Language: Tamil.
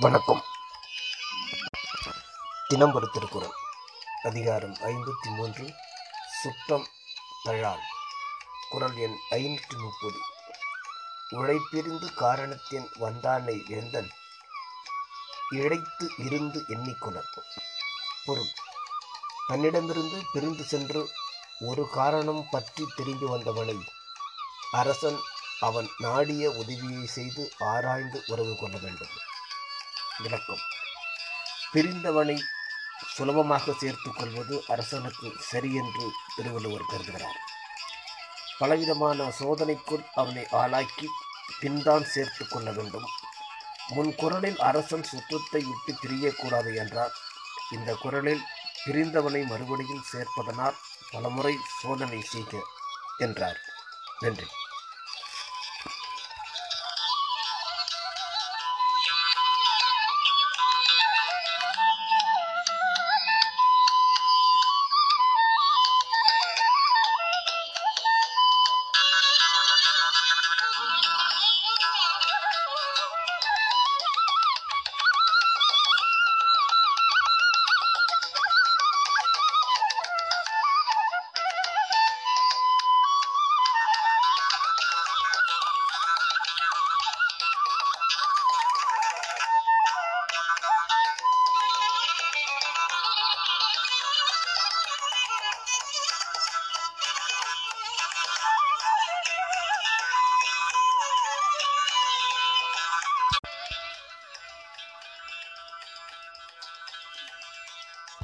வணக்கம். தினம் ஒரு திருக்குறள். அதிகாரம் ஐம்பத்தி மூன்று சுத்தம் தழால். குரல் எண் ஐநூற்றி முப்பது. உழைப்பிருந்து காரணத்தின் வந்தானை வேந்தன் இழைத்து இருந்து எண்ணிக்கொணர் பொருள். தன்னிடமிருந்து பிரிந்து சென்று ஒரு காரணம் பற்றி திரும்பி வந்தவனை அரசன் அவன் நாடிய உதவியை செய்து ஆராய்ந்து உறவு கொள்ள வேண்டும். விளக்கம். பிரிந்தவனை சுலபமாக சேர்த்துக் கொள்வது அரசனுக்கு சரியென்று திருவள்ளுவர் கருதுகிறார். பலவிதமான சோதனைக்குள் அவனை ஆளாக்கி பின்தான் சேர்த்து கொள்ள வேண்டும். முன் குரலில் அரசன் சுற்றத்தை விட்டு பிரியக்கூடாது என்றார். இந்த குரலில் பிரிந்தவனை மறுபடியும் சேர்ப்பதனால் பலமுறை சோதனை செய்க என்றார். நன்றி.